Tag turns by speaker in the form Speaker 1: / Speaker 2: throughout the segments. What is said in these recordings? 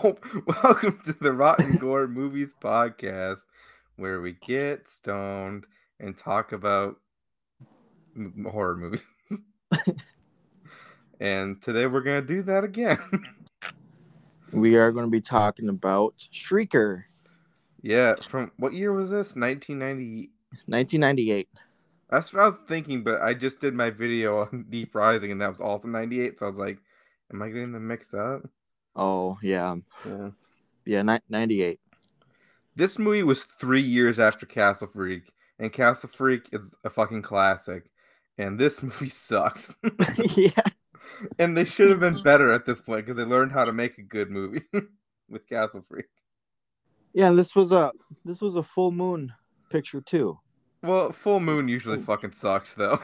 Speaker 1: Welcome to the Rotten Gore Movies Podcast, where we get stoned and talk about m- horror movies. and today we're going to do that again.
Speaker 2: We are going to be talking about Shrieker,
Speaker 1: yeah, from what year was this? 1990.
Speaker 2: 1998.
Speaker 1: That's what I was thinking, but I just did my video on Deep Rising, and that was also 98. So I was like, am I getting them mixed up?
Speaker 2: Oh, yeah.
Speaker 1: Yeah.
Speaker 2: Yeah, ni- 98.
Speaker 1: This movie was three years after Castle Freak, and Castle Freak is a fucking classic. And this movie sucks.
Speaker 2: yeah.
Speaker 1: and they should have been better at this point because they learned how to make a good movie with Castle Freak.
Speaker 2: Yeah, and this was a this was a full moon picture too.
Speaker 1: Well, Full Moon usually fucking sucks though.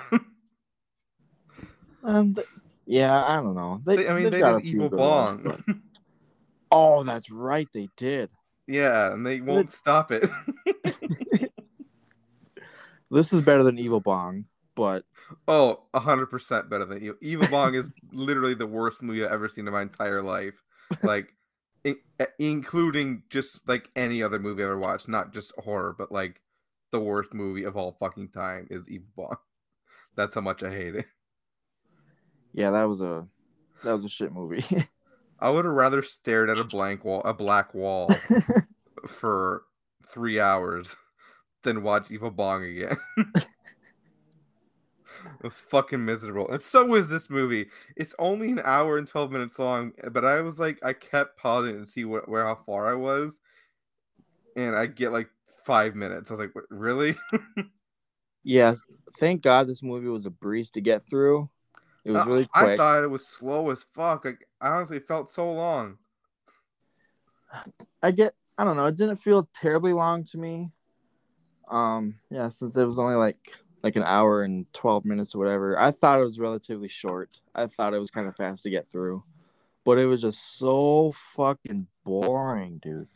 Speaker 2: And th- yeah, I don't know. They,
Speaker 1: They- I mean, they did Evil
Speaker 2: good ones,
Speaker 1: Bong.
Speaker 2: but- Oh, that's right, they did.
Speaker 1: yeah, and they won't stop it.
Speaker 2: This is better than Evil Bong, but
Speaker 1: oh, hundred percent better than Evil. Evil Bong is literally the worst movie I've ever seen in my entire life. Like, in- including just like any other movie I've ever watched, not just horror, but like the worst movie of all fucking time is Evil Bong. That's how much I hate it.
Speaker 2: yeah, that was a that was a shit movie.
Speaker 1: I would have rather stared at a blank wall, a black wall, for three hours than watch Evil Bong again. it was fucking miserable. And so is this movie. It's only an hour and 12 minutes long, but I was like, I kept pausing and see what, where how far I was. And I get like five minutes. I was like, "What, really?
Speaker 2: yeah, thank God this movie was a breeze to get through. It was uh, really
Speaker 1: I thought it was slow as fuck. Like, I honestly felt so long.
Speaker 2: I get I don't know, it didn't feel terribly long to me. Um yeah, since it was only like like an hour and 12 minutes or whatever. I thought it was relatively short. I thought it was kind of fast to get through. But it was just so fucking boring, dude.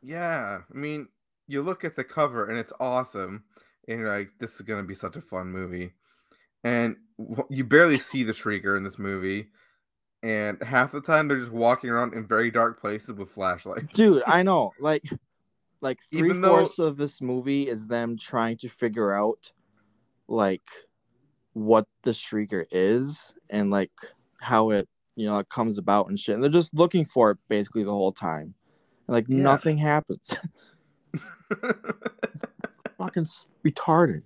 Speaker 1: Yeah, I mean, you look at the cover and it's awesome, and you're like, "This is gonna be such a fun movie," and you barely see the shrieker in this movie, and half the time they're just walking around in very dark places with flashlights.
Speaker 2: Dude, I know. Like like three
Speaker 1: Even though-
Speaker 2: fourths of this movie is them trying to figure out like what the shrieker is and like how it you know it comes about and shit. And they're just looking for it basically the whole time. And like
Speaker 1: Yeah.
Speaker 2: nothing happens. Fucking retarded.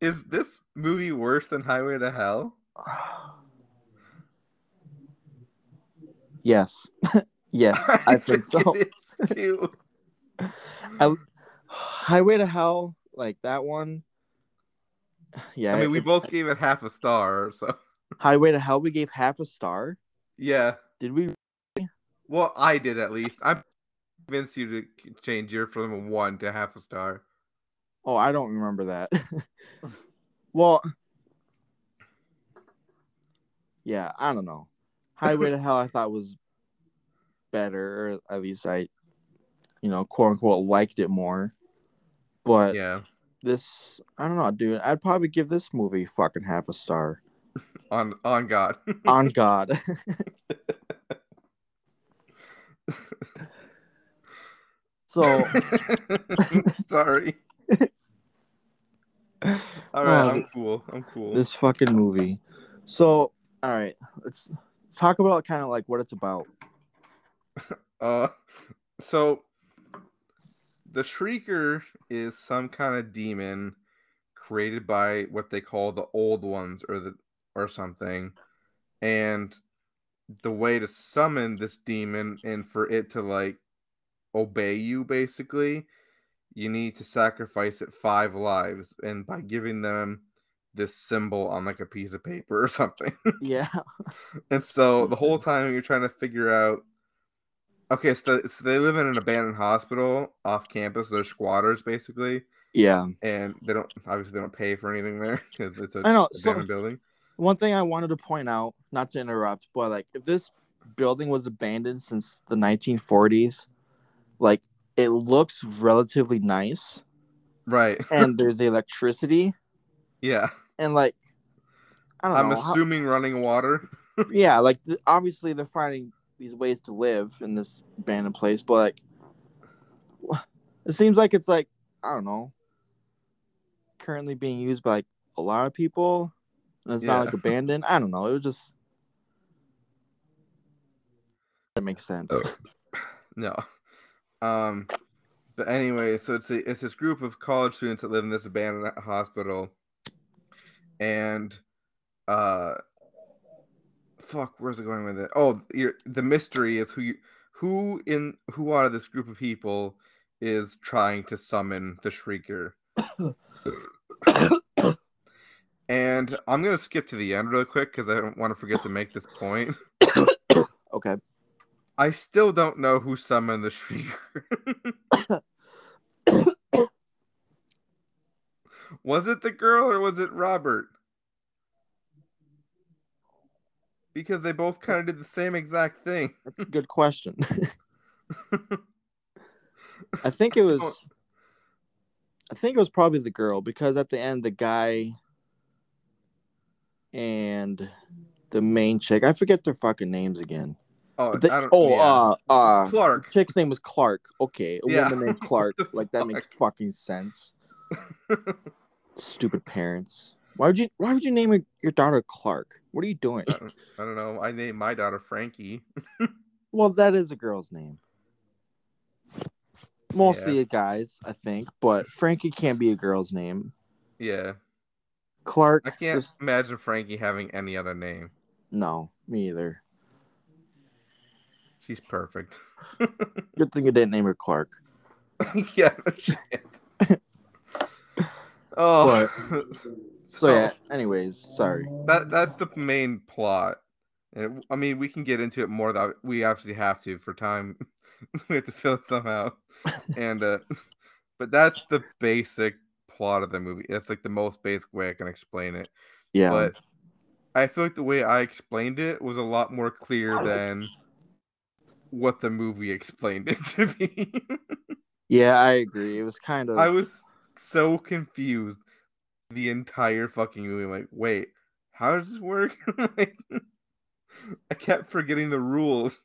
Speaker 1: is this movie worse than Highway to Hell?
Speaker 2: yes. yes, I think so.
Speaker 1: too.
Speaker 2: Highway to Hell, like that one. Yeah,
Speaker 1: I mean, we both gave it half a star, so
Speaker 2: Highway to Hell we gave half a star.
Speaker 1: yeah.
Speaker 2: Did we
Speaker 1: Well, I did at least. I'm convinced you to change your from one to half a star.
Speaker 2: Oh, I don't remember that. well, yeah, I don't know. Highway to Hell, I thought was better, or at least I, you know, quote unquote, liked it more. But
Speaker 1: Yeah.
Speaker 2: this, I don't know, dude. I'd probably give this movie fucking half a star.
Speaker 1: On on God.
Speaker 2: On God. so,
Speaker 1: Sorry. All right,
Speaker 2: Oh,
Speaker 1: I'm cool. I'm cool.
Speaker 2: this fucking movie. So, all right, let's talk about kind of like what it's about.
Speaker 1: Uh, so the Shrieker is some kind of demon created by what they call the Old Ones, or the or something, and the way to summon this demon and for it to like obey you, basically, you need to sacrifice it five lives, and by giving them this symbol on like a piece of paper or something.
Speaker 2: Yeah.
Speaker 1: And so the whole time you're trying to figure out. Okay, so, so they live in an abandoned hospital off campus. They're squatters basically,
Speaker 2: Yeah.
Speaker 1: and they don't obviously they don't pay for anything there because it's a
Speaker 2: I know, so-
Speaker 1: abandoned building.
Speaker 2: One thing I wanted to point out, not to interrupt, but like if this building was abandoned since the 1940s, like it looks relatively nice
Speaker 1: Right.
Speaker 2: and there's electricity
Speaker 1: yeah.
Speaker 2: And like I don't know.
Speaker 1: I'm
Speaker 2: know. how-
Speaker 1: assuming running water.
Speaker 2: yeah, like th- obviously they're finding these ways to live in this abandoned place, but like it seems like it's like I don't know, currently being used by like a lot of people, and it's
Speaker 1: Yeah.
Speaker 2: not like abandoned. I don't know. It was just that makes sense.
Speaker 1: No. Um but anyway, so it's a, it's this group of college students that live in this abandoned hospital. And uh fuck, where's it going with it? Oh, you're, the mystery is who you, who in who out of this group of people is trying to summon the shrieker. and I'm gonna skip to the end real quick because I don't want to forget to make this point.
Speaker 2: Okay.
Speaker 1: I still don't know who summoned the Shrieker. was it the girl or was it Robert? Because they both kind of did the same exact thing.
Speaker 2: That's a good question. I think it was I think it was probably the girl because at the end the guy and the main chick, I forget their fucking names again.
Speaker 1: Oh,
Speaker 2: They-
Speaker 1: I don't,
Speaker 2: oh,
Speaker 1: yeah.
Speaker 2: uh, uh,
Speaker 1: Clark.
Speaker 2: chick's name was Clark. Okay, a
Speaker 1: Yeah.
Speaker 2: woman named Clark. Like that makes fucking sense. Stupid parents. Why would you? Why would you name your- your daughter Clark? What are you doing?
Speaker 1: I don't know. I named my daughter Frankie.
Speaker 2: Well, that is a girl's name. Mostly a guy's, I think, but Frankie can't be a girl's name.
Speaker 1: Yeah.
Speaker 2: Clark.
Speaker 1: I can't
Speaker 2: just-
Speaker 1: imagine Frankie having any other name.
Speaker 2: no, me either.
Speaker 1: She's perfect.
Speaker 2: Good thing you didn't name her Clark.
Speaker 1: yeah, no oh,
Speaker 2: So yeah. Anyways, sorry.
Speaker 1: that that's the main plot. And it- I mean, we can get into it more. That we actually have to for time. we have to fill it somehow. And uh, but that's the basic plot of the movie. That's like the most basic way I can explain it.
Speaker 2: Yeah.
Speaker 1: But I feel like the way I explained it was a lot more clear than what the movie explained it to be.
Speaker 2: yeah, I agree. It was kind of.
Speaker 1: I was so confused the entire fucking movie. I'm like, wait, how does this work? like, I kept forgetting the rules.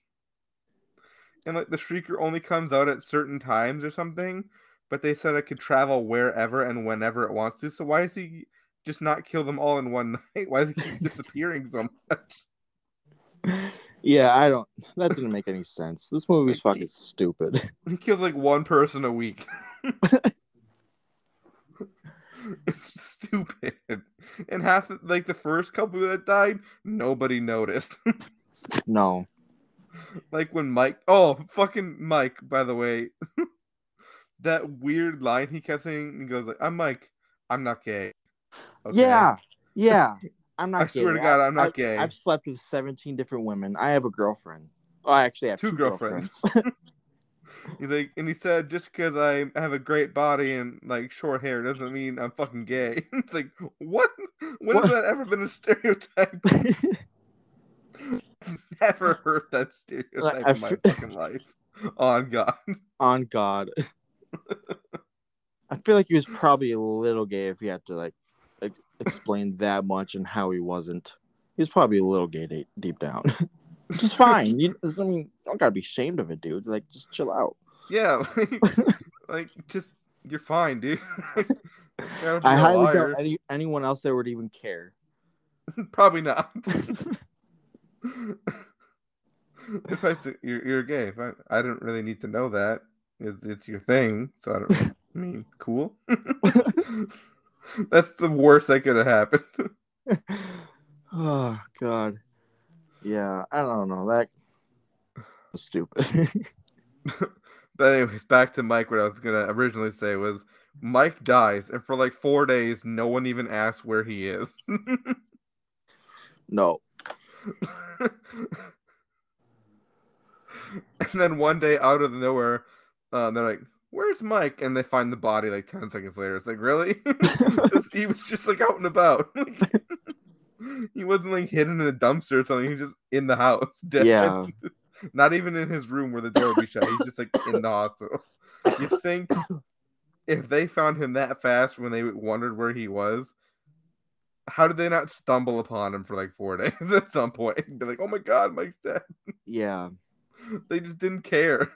Speaker 1: And like the Shrieker only comes out at certain times or something, but they said it could travel wherever and whenever it wants to. So why is he just not kill them all in one night? Why does he keep disappearing so much?
Speaker 2: yeah, I don't. That didn't make any sense. This movie's fucking stupid.
Speaker 1: He kills like one person a week. it's stupid. And half like the first couple that died, nobody noticed.
Speaker 2: no.
Speaker 1: like when Mike oh fucking Mike, by the way. that weird line he kept saying, he goes like, I'm Mike, I'm not gay. Okay.
Speaker 2: Yeah. Yeah. I'm not.
Speaker 1: I swear to God,
Speaker 2: I-
Speaker 1: I'm not
Speaker 2: I-
Speaker 1: gay.
Speaker 2: I've slept with 17 different women. I have a girlfriend. Oh, I actually have
Speaker 1: Two
Speaker 2: two,
Speaker 1: girlfriends.
Speaker 2: girlfriends.
Speaker 1: He's like, and he said, just because I have a great body and like short hair doesn't mean I'm fucking gay. it's like, what? When has that ever been a stereotype? Never heard that stereotype in my fucking life. On God.
Speaker 2: On God. I feel like he was probably a little gay if he had to like ex- explain that much and how he wasn't. He was probably a little gay de- deep down. Which is fine. You, I mean, you don't gotta be ashamed of it, dude. Like, just chill out.
Speaker 1: Yeah, like, like, just you're fine, dude.
Speaker 2: I highly
Speaker 1: liar.
Speaker 2: doubt any, anyone else there would even care.
Speaker 1: Probably not. if I you're, you're gay, if I, I didn't really need to know that. It's, it's your thing, so I don't I mean, cool. That's the worst that could have happened.
Speaker 2: oh God. Yeah, I don't know. That was stupid.
Speaker 1: But anyways, back to Mike. What I was gonna originally say was Mike dies, and for like four days, no one even asks where he is.
Speaker 2: no.
Speaker 1: and then one day, out of nowhere, uh, they're like, "Where's Mike?" And they find the body like ten seconds later. It's like, really? he was just like out and about. he wasn't like hidden in a dumpster or something. He was just in the house, dead.
Speaker 2: Yeah.
Speaker 1: Not even in his room where the door would be shut. He's just like in the hospital. You think if they found him that fast when they wondered where he was, how did they not stumble upon him for like four days at some point? Be like, oh my god, Mike's dead.
Speaker 2: Yeah.
Speaker 1: they just didn't care.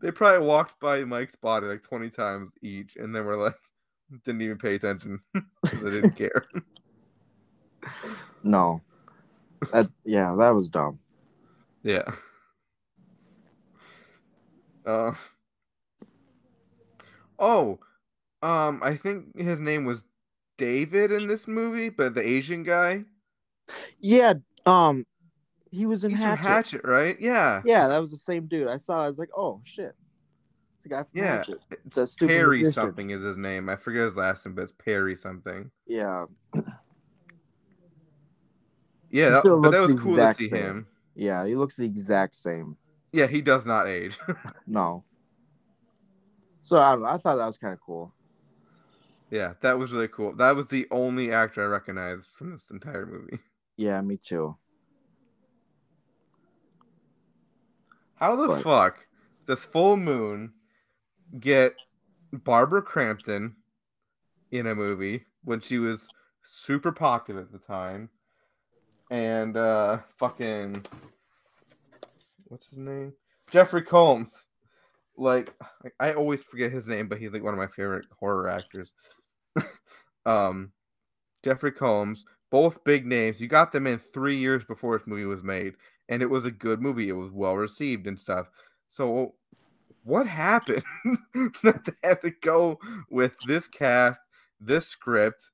Speaker 1: they probably walked by Mike's body like 20 times each and then were like, didn't even pay attention. they didn't care.
Speaker 2: No. That yeah, that was dumb.
Speaker 1: Yeah. Uh, oh, um, I think his name was David in this movie, but the Asian guy.
Speaker 2: Yeah, um he was in
Speaker 1: He's
Speaker 2: Hatchet.
Speaker 1: Hatchet, right? Yeah.
Speaker 2: Yeah, that was the same dude. I saw. I was like, oh shit, it's the guy from
Speaker 1: Yeah,
Speaker 2: Hatchet.
Speaker 1: It's Perry something is his name. I forget his last name, but it's Perry something.
Speaker 2: Yeah,
Speaker 1: Yeah, that, but that was cool to see
Speaker 2: same.
Speaker 1: him.
Speaker 2: Yeah, he looks the exact same.
Speaker 1: Yeah, he does not age.
Speaker 2: No. So I don't know. I thought that was kind of cool.
Speaker 1: yeah, that was really cool. That was the only actor I recognized from this entire movie.
Speaker 2: Yeah, me too.
Speaker 1: How the
Speaker 2: But-
Speaker 1: fuck does Full Moon get Barbara Crampton in a movie when she was super popular at the time? And uh fucking what's his name? Jeffrey Combs. Like I always forget his name, but he's like one of my favorite horror actors. um Jeffrey Combs, both big names. You got them in three years before this movie was made and it was a good movie. It was well received and stuff. So, what happened that they had to go with this cast, this script,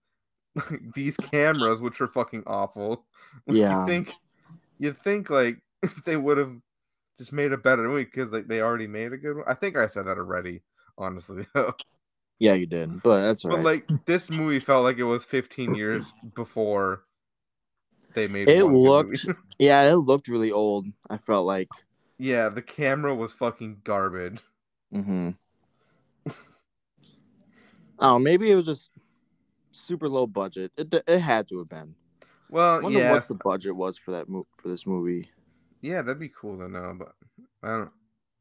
Speaker 1: these cameras, which are fucking awful?
Speaker 2: Yeah.
Speaker 1: you think you'd think like they would have just made a better movie because like they already made a good one. I think I said that already, honestly. though.
Speaker 2: Yeah, you did, but that's
Speaker 1: but
Speaker 2: right.
Speaker 1: like this movie felt like it was 15 years before they made
Speaker 2: It looked- yeah, it looked really old. I felt like.
Speaker 1: Yeah, the camera was fucking garbage.
Speaker 2: hmm oh, maybe it was just super low budget. It it had to have been.
Speaker 1: Well,
Speaker 2: I wonder
Speaker 1: yeah,
Speaker 2: what the budget was for that mo- for this movie.
Speaker 1: yeah, that'd be cool to know, but I don't.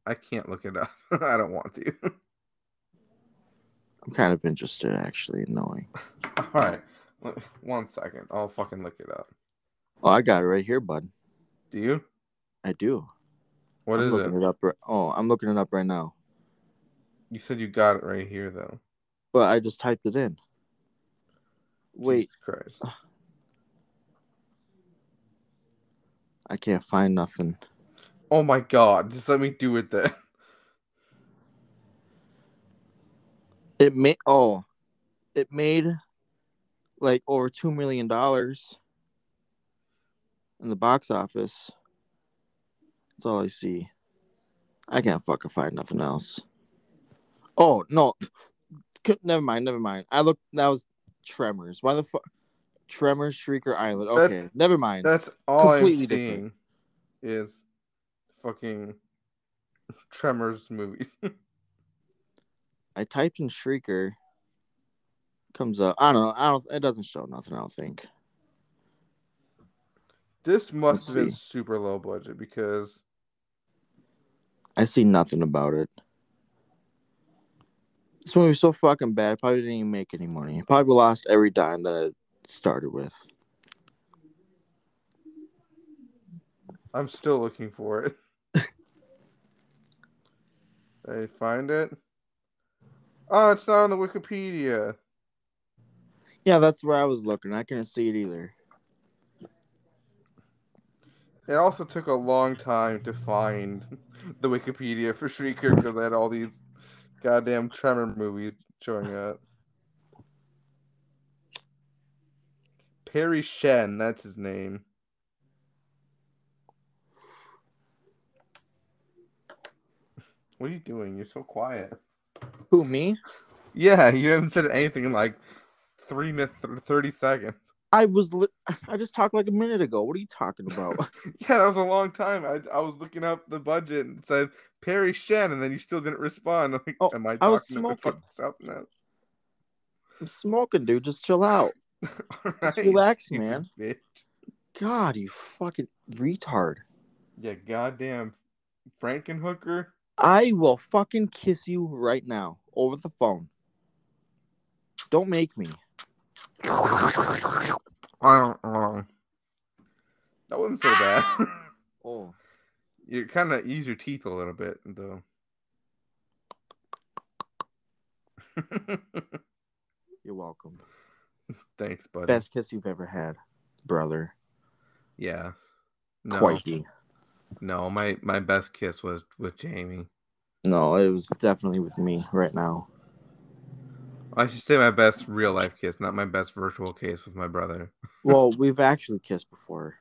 Speaker 1: I can't look it up. I don't want to.
Speaker 2: I'm kind of interested actually in knowing.
Speaker 1: All right, One- second. I'll fucking look it up.
Speaker 2: Oh, I got it right here, bud.
Speaker 1: Do you?
Speaker 2: I do.
Speaker 1: What
Speaker 2: I'm
Speaker 1: is it?
Speaker 2: looking it up. Oh, I'm looking it up right now.
Speaker 1: You said you got it right here, though.
Speaker 2: But I just typed it in. Wait,
Speaker 1: Jesus Christ.
Speaker 2: I can't find nothing.
Speaker 1: Oh my God! Just let me do it then.
Speaker 2: It made oh, it made like over two million dollars in the box office. That's all I see. I can't fucking find nothing else. Oh no, never mind, never mind. I looked. That was Tremors. Why the fuck? Tremors, Shrieker Island.
Speaker 1: That's-
Speaker 2: Okay, never mind.
Speaker 1: That's all
Speaker 2: Completely
Speaker 1: I'm
Speaker 2: different.
Speaker 1: seeing is fucking Tremors movies.
Speaker 2: I typed in Shrieker. Comes up. I don't know. I don't. It doesn't show nothing. I don't think.
Speaker 1: this must
Speaker 2: Let's
Speaker 1: have been
Speaker 2: see.
Speaker 1: super low budget because
Speaker 2: I see nothing about it. This movie was so fucking bad. Probably didn't even make any money. Probably lost every dime that it started with.
Speaker 1: I'm still looking for it. I find it. Oh, it's not on the Wikipedia.
Speaker 2: Yeah, that's where I was looking. I couldn't see it either.
Speaker 1: It also took a long time to find the Wikipedia for Shrieker because I had all these goddamn Tremor movie showing up. Perry Shen, that's his name. What are you doing? You're so quiet.
Speaker 2: Who me?
Speaker 1: Yeah, you haven't said anything in like three minutes, thirty seconds.
Speaker 2: I was. Li- I just talked like a minute ago. What are you talking about?
Speaker 1: Yeah, that was a long time. I, I was looking up the budget and said Perry Shen, and then you still didn't respond. I'm like,
Speaker 2: Oh,
Speaker 1: am I
Speaker 2: I was
Speaker 1: talking to
Speaker 2: smoking.
Speaker 1: else?
Speaker 2: I'm smoking, dude. Just chill out.
Speaker 1: All
Speaker 2: Just relax, man.
Speaker 1: Bitch.
Speaker 2: God, you fucking retard.
Speaker 1: Yeah, goddamn Frankenhooker.
Speaker 2: I will fucking kiss you right now over the phone. Don't make me.
Speaker 1: I don't know. That wasn't so bad. Ah.
Speaker 2: Oh,
Speaker 1: You kind of use your teeth a little bit, though.
Speaker 2: You're welcome.
Speaker 1: Thanks, buddy.
Speaker 2: Best kiss you've ever had, brother.
Speaker 1: Yeah. No,
Speaker 2: Quitey.
Speaker 1: no, my my best kiss was with Jamie.
Speaker 2: No, it was definitely with me right now.
Speaker 1: I should say my best real life kiss, not my best virtual kiss with my brother.
Speaker 2: Well, we've actually kissed before.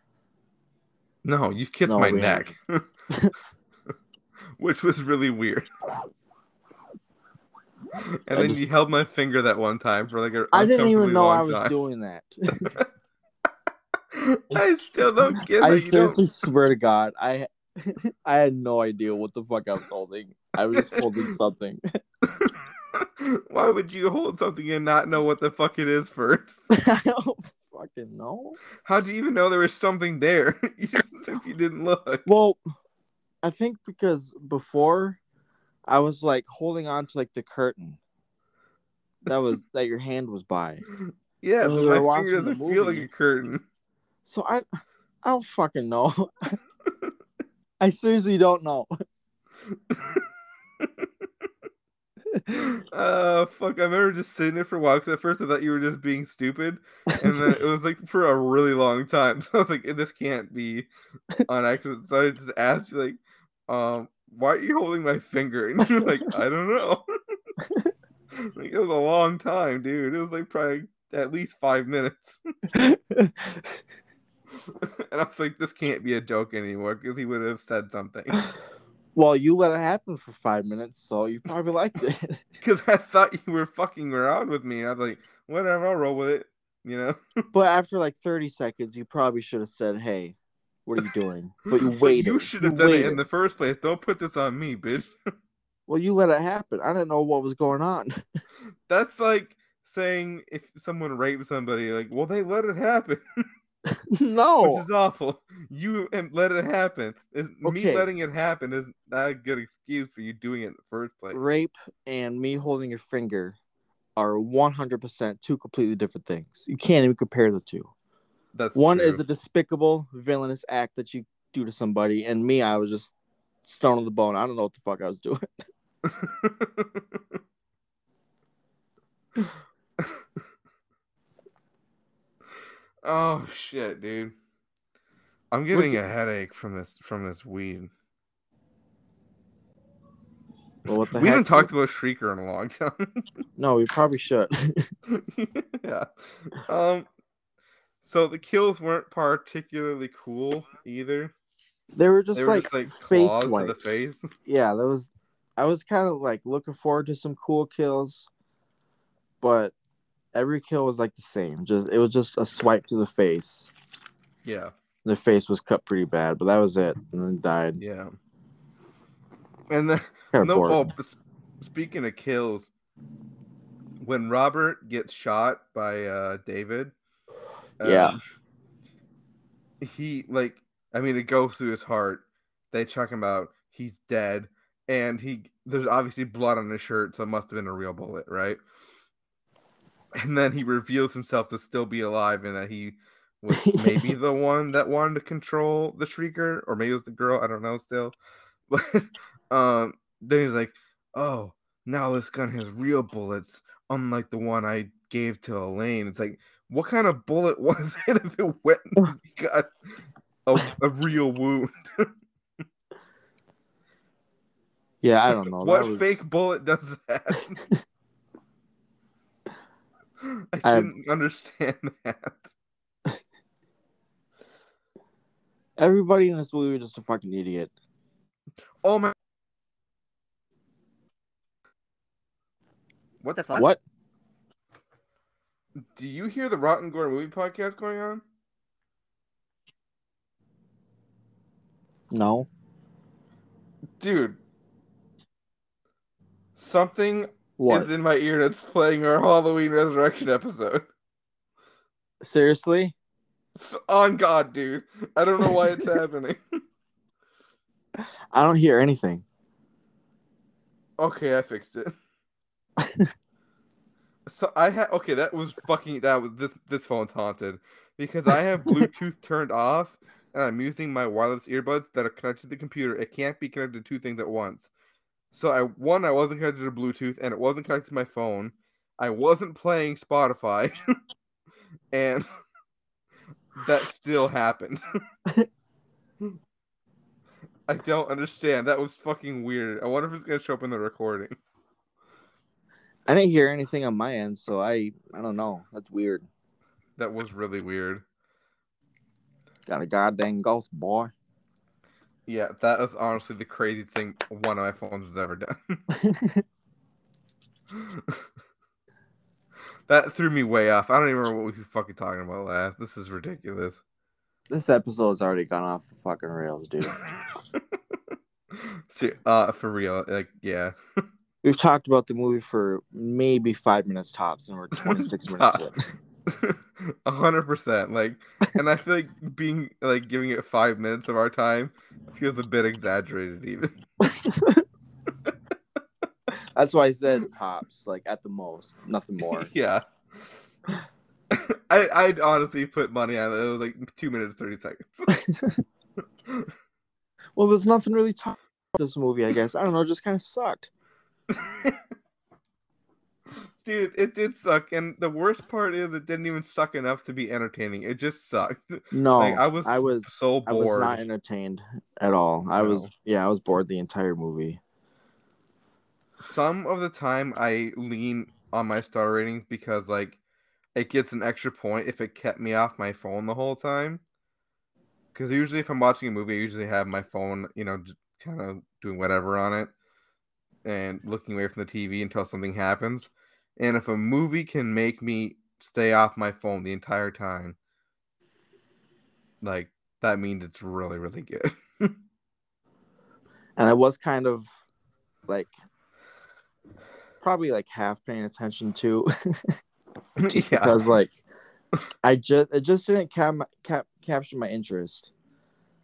Speaker 1: No, you've kissed
Speaker 2: No,
Speaker 1: my neck, which was really weird. And
Speaker 2: I
Speaker 1: then
Speaker 2: just-
Speaker 1: you held my finger that one time for like a
Speaker 2: I didn't even know I was
Speaker 1: time.
Speaker 2: doing that.
Speaker 1: I still don't get
Speaker 2: I seriously swear to God, I I had no idea what the fuck I was holding. I was just holding something.
Speaker 1: Why would you hold something and not know what the fuck it is first?
Speaker 2: I don't fucking know.
Speaker 1: How'd you even know there was something there? if you didn't look.
Speaker 2: Well, I think because before I was like holding on to like the curtain. That was that your hand was by.
Speaker 1: Yeah,
Speaker 2: we
Speaker 1: my finger doesn't feel like a curtain.
Speaker 2: So I I don't fucking know. I seriously don't know.
Speaker 1: Uh fuck i remember just sitting there for a while because at first i thought you were just being stupid and then it was like for a really long time so i was like this can't be on accident so i just asked you like um why are you holding my finger? And you're like i don't know. Like it was a long time dude it was like probably at least five minutes. And i was like this can't be a joke anymore because he would have said something
Speaker 2: well, you let it happen for five minutes, so you probably liked it.
Speaker 1: because i thought you were fucking around with me i was like whatever i'll roll with it you know
Speaker 2: but after like 30 seconds, you probably should have said, Hey, what are you doing? But you waited.
Speaker 1: You should have done it in the first place. Don't put this on me, bitch.
Speaker 2: Well, you let it happen. I didn't know what was going on.
Speaker 1: That's like saying if someone raped somebody, like, well, they let it happen,
Speaker 2: no.
Speaker 1: which is awful. You and let it happen. Is Me letting it happen is not a good excuse for you doing it in the first place.
Speaker 2: Rape and me holding your finger are 100% two completely different things. You can't even compare the two.
Speaker 1: That's
Speaker 2: One
Speaker 1: true.
Speaker 2: is a despicable, villainous act that you do to somebody, and me, I was just stone on the bone. I don't know what the fuck I was doing.
Speaker 1: oh shit, dude. I'm getting a headache from this from this weed.
Speaker 2: Well, what the
Speaker 1: we
Speaker 2: heck?
Speaker 1: haven't talked about Shrieker in a long time.
Speaker 2: No, we probably should.
Speaker 1: yeah. Um. So the kills weren't particularly cool either.
Speaker 2: they were just
Speaker 1: they were
Speaker 2: like,
Speaker 1: just like
Speaker 2: face
Speaker 1: claws to the face.
Speaker 2: Yeah, that was. I was kind of like looking forward to some cool kills, but every kill was like the same. Just it was just a swipe to the face.
Speaker 1: Yeah.
Speaker 2: The face was cut pretty bad, but that was it, and then died.
Speaker 1: Yeah. And then
Speaker 2: Kind of
Speaker 1: no. Oh, speaking of kills, when Robert gets shot by uh David.
Speaker 2: Yeah.
Speaker 1: um, He like, I mean, it goes through his heart. They check him out. He's dead, and he there's obviously blood on his shirt, so it must have been a real bullet, right? And then he reveals himself to still be alive, and that he was maybe the one that wanted to control the shrieker, or maybe it was the girl. I don't know still. But um, then he's like, "Oh, now this gun has real bullets, unlike the one I gave to Elaine." It's like, what kind of bullet was it if it went and got a, a real wound?
Speaker 2: Yeah, I don't know.
Speaker 1: what
Speaker 2: that was-
Speaker 1: fake bullet does that? I
Speaker 2: I-
Speaker 1: didn't understand that.
Speaker 2: Everybody in this movie was just a fucking idiot.
Speaker 1: Oh my! What the fuck?
Speaker 2: What?
Speaker 1: Do you hear the Rotten Gore movie podcast going on?
Speaker 2: No.
Speaker 1: Dude, something
Speaker 2: What?
Speaker 1: is in my ear that's playing our Halloween Resurrection episode.
Speaker 2: Seriously?
Speaker 1: On God, dude. I don't know why it's happening.
Speaker 2: I don't hear anything.
Speaker 1: Okay, I fixed it. so I had okay, that was fucking that was this this phone's haunted because I have Bluetooth turned off and I'm using my wireless earbuds that are connected to the computer, it can't be connected to two things at once. So I one, I wasn't connected to Bluetooth, and it wasn't connected to my phone. I wasn't playing Spotify, and that still happened. I don't understand. That was fucking weird. I wonder if it's gonna show up in the recording.
Speaker 2: I didn't hear anything on my end, so I I don't know. That's weird.
Speaker 1: That was really weird.
Speaker 2: Got a goddamn ghost boy.
Speaker 1: Yeah, that is honestly the craziest thing one of my phones has ever done. that threw me way off. I don't even remember what we were fucking talking about last. This is ridiculous.
Speaker 2: This episode's already gone off the fucking rails, dude.
Speaker 1: See, uh, for real, like, yeah.
Speaker 2: We've talked about the movie for maybe five minutes tops, and we're 26 minutes in.
Speaker 1: A hundred percent. Like, and I feel like being like giving it five minutes of our time feels a bit exaggerated, even.
Speaker 2: That's why I said tops, like at the most, nothing more.
Speaker 1: Yeah. I I'd honestly put money on it. It was like two minutes thirty seconds.
Speaker 2: well, there's nothing really about this movie. I guess I don't know. Just kind of sucked.
Speaker 1: Dude, it did suck, and the worst part is it didn't even suck enough to be entertaining. It just sucked.
Speaker 2: No,
Speaker 1: like, I was,
Speaker 2: I was
Speaker 1: so bored.
Speaker 2: I was not entertained at all. I was, yeah, I was bored the entire movie.
Speaker 1: Some of the time, I lean on my star ratings because like it gets an extra point if it kept me off my phone the whole time. Because usually, if I'm watching a movie, I usually have my phone, you know, kind of doing whatever on it and looking away from the TV until something happens. And if a movie can make me stay off my phone the entire time, like that means it's really, really good.
Speaker 2: and I was kind of like probably like half paying attention to
Speaker 1: yeah.
Speaker 2: because like I just it just didn't cap, cap capture my interest.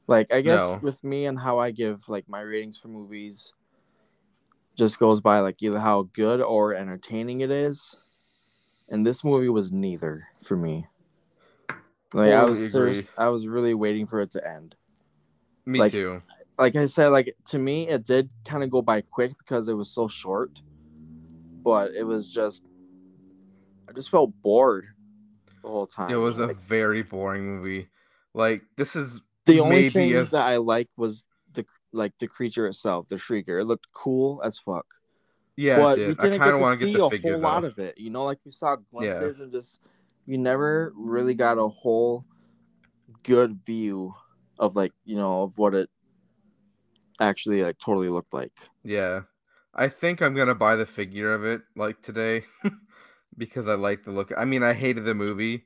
Speaker 2: Like I guess
Speaker 1: No.
Speaker 2: with me and how I give like my ratings for movies just goes by like either how good or entertaining it is. And this movie was neither for me. Like I was serious. I was really waiting for it to end.
Speaker 1: Me
Speaker 2: like-
Speaker 1: too.
Speaker 2: like I said, like to me, it did kind of go by quick because it was so short. But it was just, I just felt bored the whole time.
Speaker 1: It was a
Speaker 2: Like,
Speaker 1: very boring movie. Like this is
Speaker 2: the only thing that I liked was the like the creature itself, the shrieker. It looked cool as fuck.
Speaker 1: yeah,
Speaker 2: but
Speaker 1: it did. I
Speaker 2: didn't
Speaker 1: kind of
Speaker 2: get
Speaker 1: want
Speaker 2: to see
Speaker 1: get the
Speaker 2: a
Speaker 1: figure
Speaker 2: whole
Speaker 1: though.
Speaker 2: lot of it. You know, like we saw glimpses and just you never really got a whole good view of like you know of what it actually like totally looked like.
Speaker 1: Yeah. I think I'm gonna buy the figure of it like today because I like the look. I mean, I hated the movie,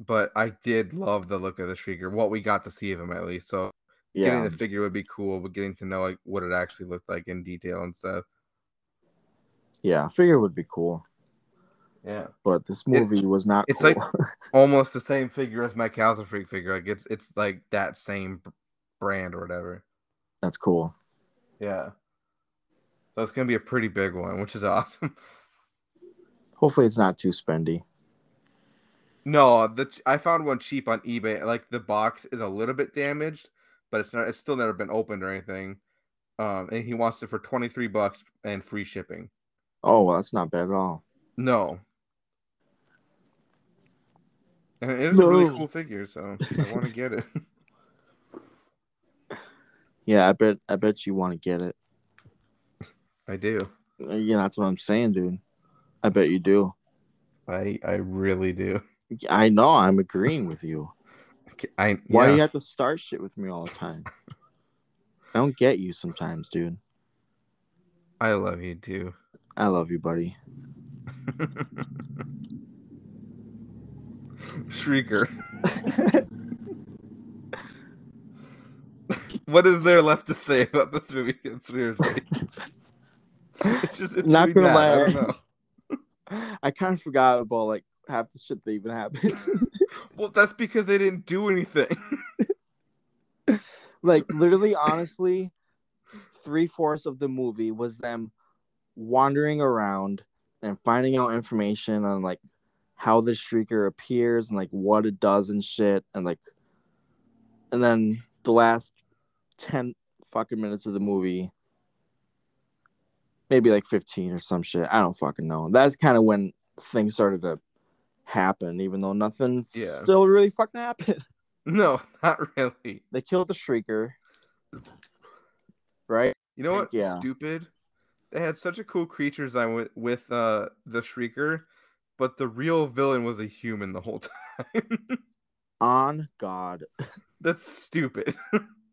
Speaker 1: but I did love the look of the Shrieker. What we got to see of him at least. So
Speaker 2: Yeah,
Speaker 1: getting the figure would be cool, but getting to know like what it actually looked like in detail and stuff.
Speaker 2: yeah, figure would be cool.
Speaker 1: Yeah.
Speaker 2: but this movie was not.
Speaker 1: it's
Speaker 2: cool.
Speaker 1: like- Almost the same figure as my Castle Freak figure. Like it's it's like that same brand or whatever.
Speaker 2: that's cool.
Speaker 1: Yeah. So it's gonna be a pretty big one, which is awesome.
Speaker 2: Hopefully, it's not too spendy.
Speaker 1: No, the I found one cheap on eBay. Like the box is a little bit damaged, but it's not. It's still never been opened or anything. Um, and he wants it for twenty three bucks and free shipping.
Speaker 2: Oh, well, that's not bad at all.
Speaker 1: No. And it is a really cool figure, so I want to get it.
Speaker 2: Yeah, I bet. I bet you want to get it.
Speaker 1: I do.
Speaker 2: Uh, Yeah, that's what I'm saying, dude. I bet you do.
Speaker 1: I I really do.
Speaker 2: I know. I'm agreeing with you.
Speaker 1: I
Speaker 2: Why do you have to start shit with me all the time? I don't get you sometimes, dude.
Speaker 1: I love you too.
Speaker 2: I love you, buddy.
Speaker 1: Shrieker. what is there left to say about this movie? Seriously, it's just it's
Speaker 2: Not
Speaker 1: really
Speaker 2: gonna
Speaker 1: bad. I
Speaker 2: lie.
Speaker 1: don't know.
Speaker 2: I kind of forgot about like half the shit that even happened.
Speaker 1: Well, that's because they didn't do anything.
Speaker 2: like literally, honestly, three fourths of the movie was them wandering around and finding out information on like how the shrieker appears and like what it does and shit and like and then the last ten fucking minutes of the movie, maybe like fifteen or some shit. I don't fucking know. That's kind of when things started to happen, even though nothing
Speaker 1: Yeah.
Speaker 2: still really fucking happened.
Speaker 1: No, not really.
Speaker 2: They killed the shrieker, right?
Speaker 1: You know what?
Speaker 2: Yeah.
Speaker 1: Stupid. They had such a cool creature design with, with uh the Shrieker, but the real villain was a human the whole time.
Speaker 2: On God.
Speaker 1: That's stupid.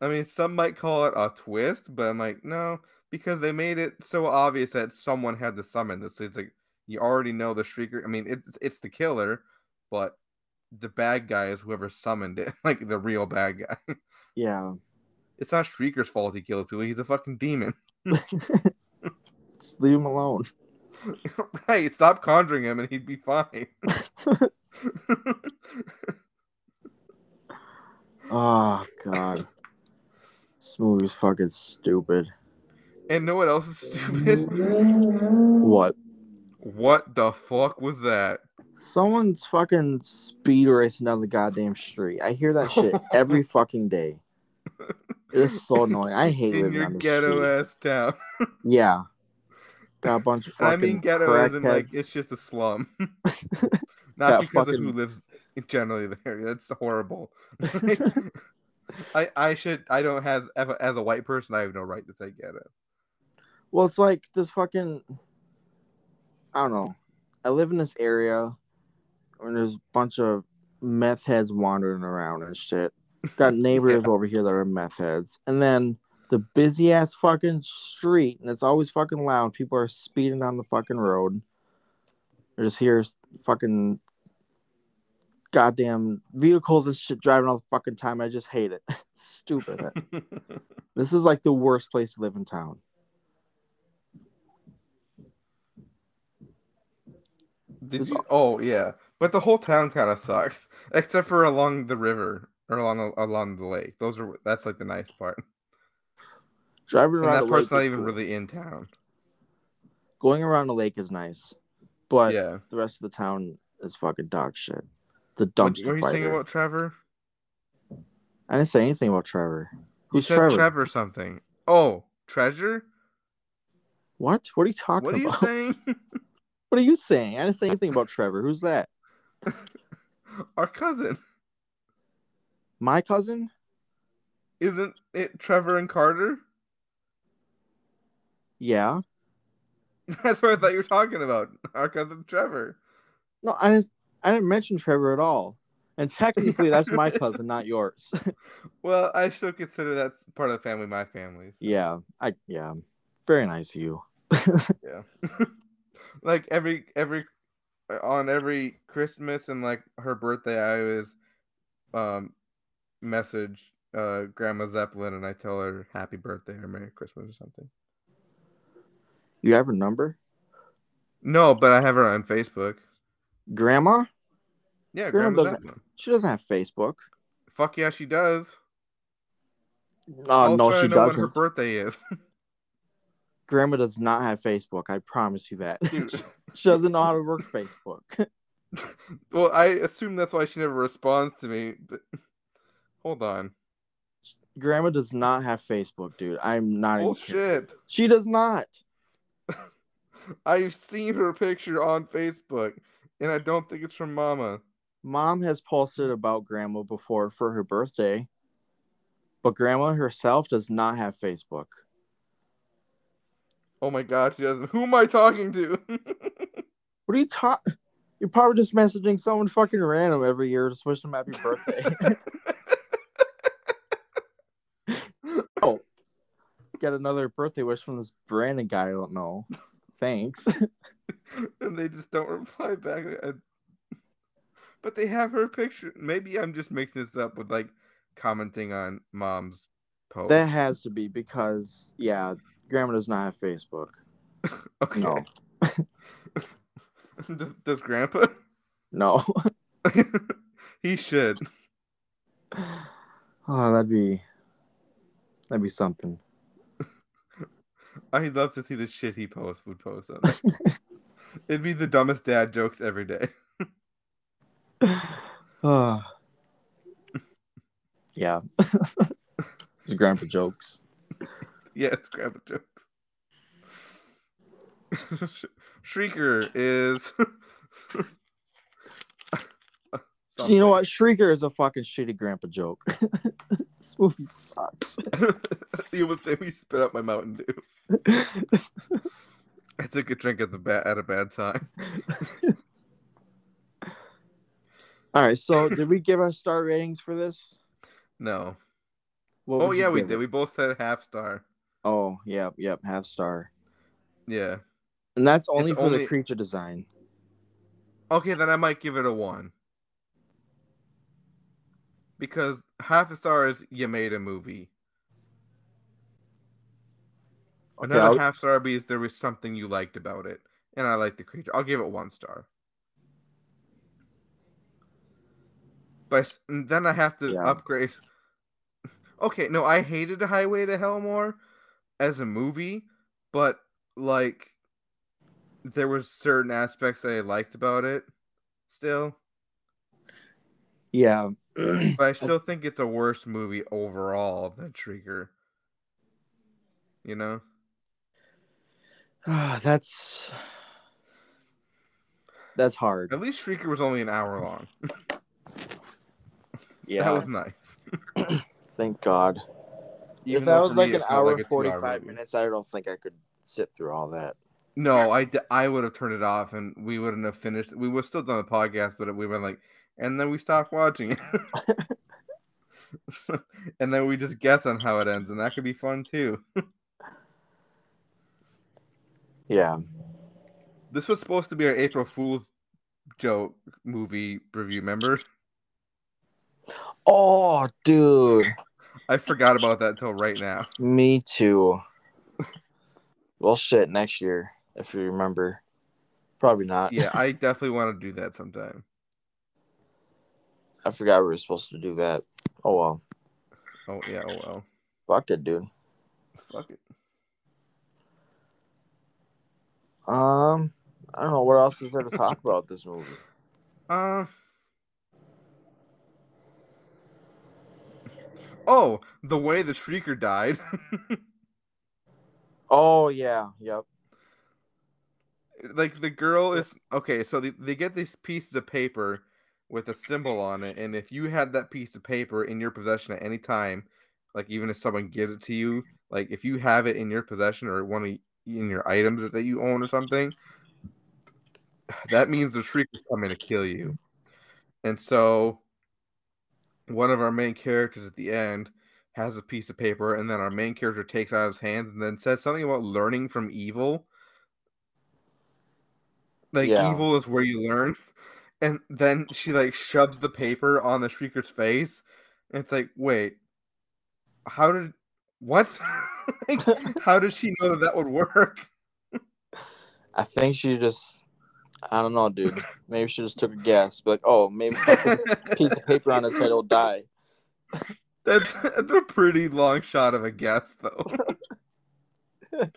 Speaker 1: I mean, some might call it a twist, but I'm like, no, because they made it so obvious that someone had to summon this. It's like you already know the Shrieker. I mean, it's it's the killer, but the bad guy is whoever summoned it, like the real bad guy.
Speaker 2: Yeah.
Speaker 1: It's not Shrieker's fault he killed people. He's a fucking demon.
Speaker 2: Just leave him alone.
Speaker 1: right. Stop conjuring him and he'd be fine.
Speaker 2: Oh God. This movie's fucking stupid.
Speaker 1: and know what else is stupid?
Speaker 2: What?
Speaker 1: What the fuck was that?
Speaker 2: Someone's fucking speed racing down the goddamn street. I hear that shit every fucking day. It is so annoying. I hate
Speaker 1: In
Speaker 2: living
Speaker 1: your
Speaker 2: on the
Speaker 1: ghetto
Speaker 2: street.
Speaker 1: ass town.
Speaker 2: Yeah. Got a bunch of fucking
Speaker 1: I mean ghetto isn't like it's just a slum.
Speaker 2: Yeah,
Speaker 1: Not because of
Speaker 2: fucking-
Speaker 1: who lives generally there. That's horrible. I I should I don't have as a, white person I have no right to say ghetto.
Speaker 2: Well, it's like this fucking. I don't know. I live in this area, and there's a bunch of meth heads wandering around and shit. Got neighbors
Speaker 1: Yeah.
Speaker 2: over here that are meth heads, and then the busy ass fucking street, and it's always fucking loud. People are speeding down the fucking road. I just hear fucking goddamn vehicles and shit driving all the fucking time. I just hate it. It's stupid. this is like the worst place to live in town.
Speaker 1: Did you? Oh yeah, but the whole town kind of sucks, except for along the river or along the, along the lake. Those are that's like the nice part.
Speaker 2: Driving
Speaker 1: And
Speaker 2: around
Speaker 1: that
Speaker 2: a lake
Speaker 1: part's not even
Speaker 2: cool.
Speaker 1: really in town.
Speaker 2: going around the lake is nice, but
Speaker 1: yeah.
Speaker 2: the rest of the town is fucking dog shit. The
Speaker 1: What,
Speaker 2: dumpster
Speaker 1: what are you saying about Trevor?
Speaker 2: I didn't say anything about Trevor.
Speaker 1: You
Speaker 2: Who's
Speaker 1: said
Speaker 2: Trevor?
Speaker 1: Trevor something. Oh, treasure?
Speaker 2: What? What are you talking
Speaker 1: What are you
Speaker 2: about?
Speaker 1: saying?
Speaker 2: What are you saying? I didn't say anything about Trevor. Who's that?
Speaker 1: Our cousin.
Speaker 2: My cousin?
Speaker 1: Isn't it Trevor and Carter?
Speaker 2: Yeah.
Speaker 1: That's what I thought you were talking about. Our cousin Trevor.
Speaker 2: No, I didn't. I didn't mention Trevor at all. And technically, that's my cousin, not yours.
Speaker 1: Well, I still consider that part of the family my family. so,
Speaker 2: yeah. I yeah. Very nice of you.
Speaker 1: Yeah. like every every on every Christmas and like her birthday, I always um message uh Grandma Zeppelin and I tell her happy birthday or Merry Christmas or something.
Speaker 2: You have her number,
Speaker 1: No, but I have her on Facebook.
Speaker 2: Grandma?
Speaker 1: Yeah,
Speaker 2: Grandma
Speaker 1: Grandma
Speaker 2: doesn't-. She doesn't have Facebook.
Speaker 1: Fuck yeah, she does. I'll
Speaker 2: no, she
Speaker 1: know when her
Speaker 2: doesn't.
Speaker 1: birthday is.
Speaker 2: Grandma does not have Facebook. I promise you that.
Speaker 1: Dude.
Speaker 2: she doesn't know how to work Facebook.
Speaker 1: well, I assume that's why she never responds to me. But hold on.
Speaker 2: Grandma does not have Facebook, dude. I'm not.
Speaker 1: Bullshit.
Speaker 2: She does not.
Speaker 1: I've seen her picture on Facebook, and I don't think it's from Mama.
Speaker 2: Mom has posted about Grandma before for her birthday, but Grandma herself does not have Facebook.
Speaker 1: Oh my god, she doesn't. Who am I talking to?
Speaker 2: What are you talking? You're probably just messaging someone fucking random every year to wish them happy birthday. oh, get another birthday wish from this Brandon guy I don't know. Thanks.
Speaker 1: and they just don't reply back. But they have her picture. Maybe I'm just mixing this up with like commenting on mom's post.
Speaker 2: That has to be because yeah, Grandma does not have Facebook.
Speaker 1: okay.
Speaker 2: No,
Speaker 1: does, does Grandpa?
Speaker 2: no.
Speaker 1: he should.
Speaker 2: Oh, that'd be that'd be something.
Speaker 1: I'd love to see the shit he posts would post on. It'd be the dumbest dad jokes every day.
Speaker 2: Oh, Yeah. it's grandpa jokes.
Speaker 1: Yeah, it's grandpa jokes. Shrieker is.
Speaker 2: You know what? Shrieker is a fucking shitty grandpa joke. this movie sucks.
Speaker 1: it was made me spit out my Mountain Dew. I took a drink at the ba- at a bad time.
Speaker 2: All right, so did we give our star ratings for this?
Speaker 1: No.
Speaker 2: What
Speaker 1: Oh yeah, we did.
Speaker 2: it?
Speaker 1: We both said half star.
Speaker 2: Oh, yep, yep, half star.
Speaker 1: Yeah.
Speaker 2: And that's only
Speaker 1: It's
Speaker 2: for
Speaker 1: only-
Speaker 2: the creature design.
Speaker 1: Okay, then I might give it a one. Because half a star is you made a movie. Another
Speaker 2: I'll-
Speaker 1: half star is there was something you liked about it, and I like the creature. I'll give it one star. But then I have to
Speaker 2: Yeah.
Speaker 1: upgrade. Okay, no, I hated Highway to Hell more as a movie, but like there was certain aspects that I liked about it still.
Speaker 2: Yeah.
Speaker 1: But I still think it's a worse movie overall than Shrieker. You know?
Speaker 2: Ah, that's that's hard.
Speaker 1: At least Shrieker was only an hour long.
Speaker 2: Yeah.
Speaker 1: That was nice.
Speaker 2: Thank God.
Speaker 1: Even
Speaker 2: if that was like
Speaker 1: me
Speaker 2: an hour
Speaker 1: like
Speaker 2: and
Speaker 1: a two-hour
Speaker 2: 45 minutes, I don't think I could sit through all that.
Speaker 1: No, I, d- I would have turned it off and we wouldn't have finished. We would have still done the podcast, but we were like, and then we stopped watching it. and then we just guess on how it ends, and that could be fun too.
Speaker 2: Yeah.
Speaker 1: This was supposed to be our April Fool's joke movie review, remember?
Speaker 2: Oh, dude.
Speaker 1: I forgot about that till right now.
Speaker 2: Me too. well, shit, next year, if you remember. Probably not.
Speaker 1: Yeah, I definitely want to do that sometime.
Speaker 2: I forgot we were supposed to do that. Oh, well.
Speaker 1: Oh yeah, oh well.
Speaker 2: Fuck it, dude.
Speaker 1: Fuck it.
Speaker 2: Um, I don't know. What else is there to talk about this movie?
Speaker 1: Uh. Oh, the way the Shrieker died.
Speaker 2: Oh, yeah. Yep.
Speaker 1: like the girl is okay. So they, they get these pieces of paper with a symbol on it, and if you had that piece of paper in your possession at any time, like even if someone gives it to you, like if you have it in your possession or one of in your items that you own or something, that means the Shrieker is coming to kill you. And so one of our main characters at the end has a piece of paper, and then our main character takes out his hands and then says something about learning from evil. Like
Speaker 2: Yeah.
Speaker 1: evil is where you learn. And then she like shoves the paper on the Shrieker's face. And it's like, wait, how did what? Like, how did she know that that would work?
Speaker 2: I think she just, I don't know, dude. Maybe she just took a guess. But, oh, maybe if I put this piece of paper on his head, he'll die.
Speaker 1: That's, that's a pretty long shot of a guess, though.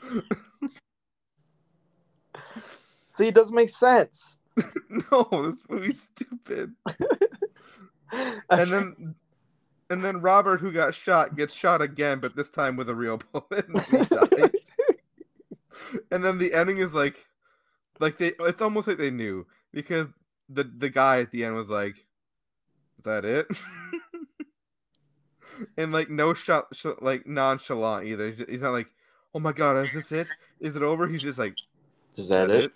Speaker 2: See, it doesn't make sense.
Speaker 1: no, this movie's stupid. And then, and then Robert, who got shot, gets shot again, but this time with a real bullet. And, and then the ending is like, like they. It's almost like they knew because the the guy at the end was like, "Is that it?" and like no shot, sh- like nonchalant either. He's- He's not like, "Oh my god, is this it? Is it over?" He's just like,
Speaker 2: Is that it?